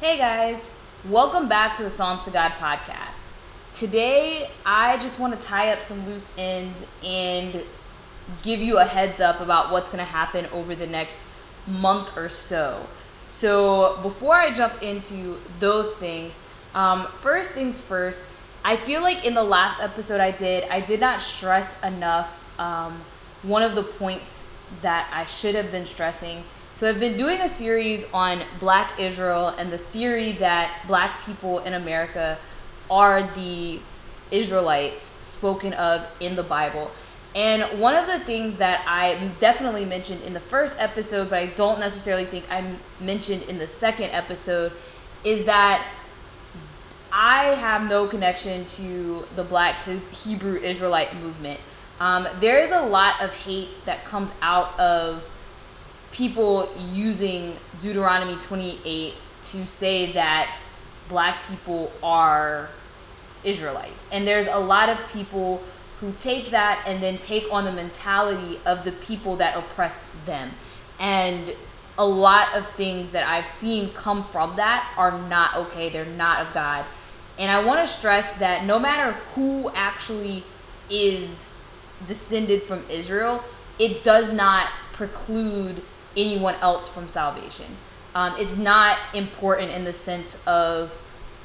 Hey guys, welcome back to the Psalms to God podcast. Today, I just want to tie up some loose ends and give you a heads up about what's going to happen over the next month or so. So, before I jump into those things, um, first things first, I feel like in the last episode I did, I did not stress enough um, one of the points that I should have been stressing so I've been doing a series on black Israel and the theory that black people in America are the Israelites spoken of in the Bible. And one of the things that I definitely mentioned in the first episode, but I don't necessarily think I mentioned in the second episode, is that I have no connection to the black Hebrew Israelite movement. Um, there is a lot of hate that comes out of people using Deuteronomy 28 to say that black people are Israelites. And there's a lot of people who take that and then take on the mentality of the people that oppress them. And a lot of things that I've seen come from that are not okay. They're not of God. And I want to stress that no matter who actually is descended from Israel, it does not preclude anyone else from salvation. Um, it's not important in the sense of,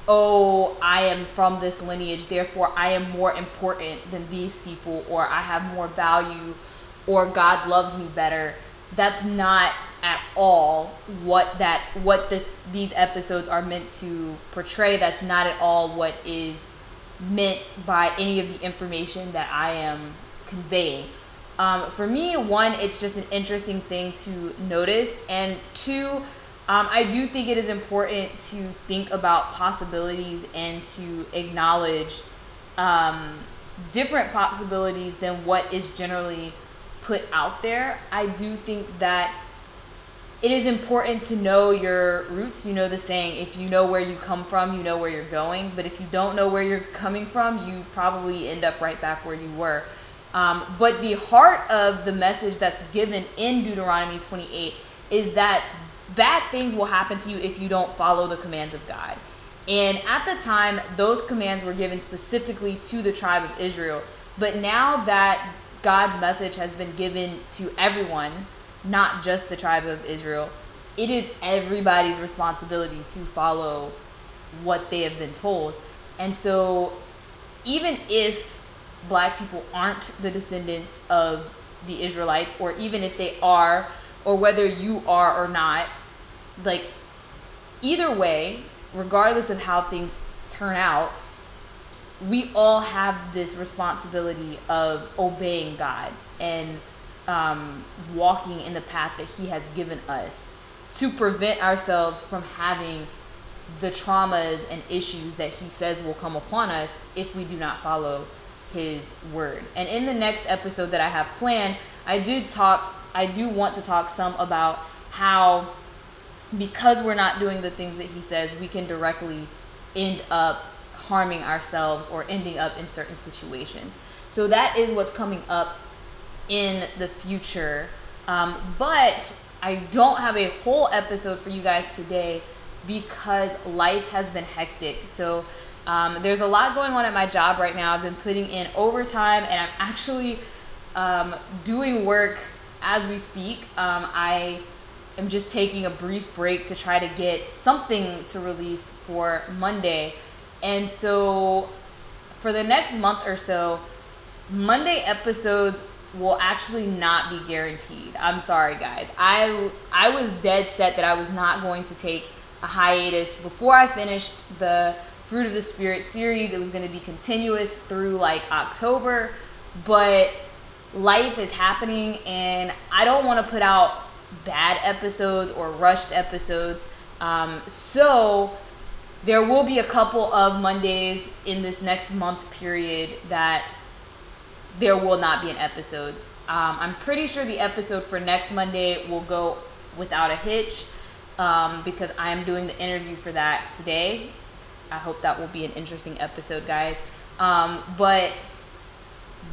oh, I am from this lineage, therefore I am more important than these people, or I have more value, or God loves me better. That's not at all what that what this these episodes are meant to portray. That's not at all what is meant by any of the information that I am conveying. Um, for me, one, it's just an interesting thing to notice, and two, um, I do think it is important to think about possibilities and to acknowledge um, different possibilities than what is generally put out there. I do think that it is important to know your roots. You know the saying, if you know where you come from, you know where you're going. But if you don't know where you're coming from, you probably end up right back where you were. Um, but the heart of the message that's given in Deuteronomy 28 is that bad things will happen to you if you don't follow the commands of God. And at the time, those commands were given specifically to the tribe of Israel. But now that God's message has been given to everyone, not just the tribe of Israel, it is everybody's responsibility to follow what they have been told. And so, even if black people aren't the descendants of the Israelites, or even if they are, or whether you are or not, like either way, regardless of how things turn out, we all have this responsibility of obeying God and um, walking in the path that He has given us to prevent ourselves from having the traumas and issues that He says will come upon us if we do not follow his word. And in the next episode that I have planned, I do talk I do want to talk some about how because we're not doing the things that he says, we can directly end up harming ourselves or ending up in certain situations. So that is what's coming up in the future. Um, but I don't have a whole episode for you guys today because life has been hectic. So um, there's a lot going on at my job right now. I've been putting in overtime and I'm actually um, doing work as we speak. Um, I am just taking a brief break to try to get something to release for Monday. And so for the next month or so, Monday episodes will actually not be guaranteed. I'm sorry guys. I I was dead set that I was not going to take a hiatus before I finished the Fruit of the Spirit series. It was going to be continuous through like October, but life is happening and I don't want to put out bad episodes or rushed episodes. Um, so there will be a couple of Mondays in this next month period that there will not be an episode. Um, I'm pretty sure the episode for next Monday will go without a hitch um, because I am doing the interview for that today I hope that will be an interesting episode, guys. Um, but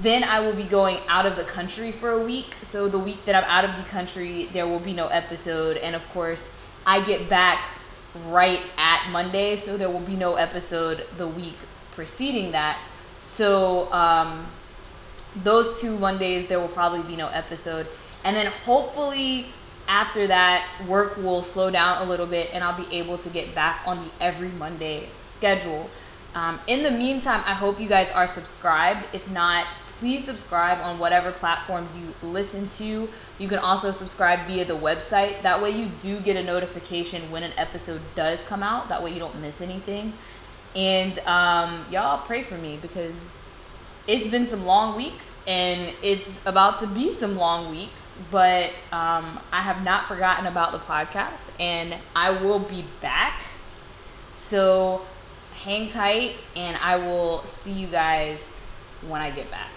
then I will be going out of the country for a week. So the week that I'm out of the country, there will be no episode. And of course, I get back right at Monday, so there will be no episode the week preceding that. So um, those two Mondays, there will probably be no episode. And then hopefully after that, work will slow down a little bit and I'll be able to get back on the every Monday schedule. Um, in the meantime, I hope you guys are subscribed. If not, please subscribe on whatever platform you listen to. You can also subscribe via the website. That way, you do get a notification when an episode does come out. That way, you don't miss anything. And um, y'all pray for me because it's been some long weeks and it's about to be some long weeks, but um, I have not forgotten about the podcast and I will be back. So hang tight and I will see you guys when I get back.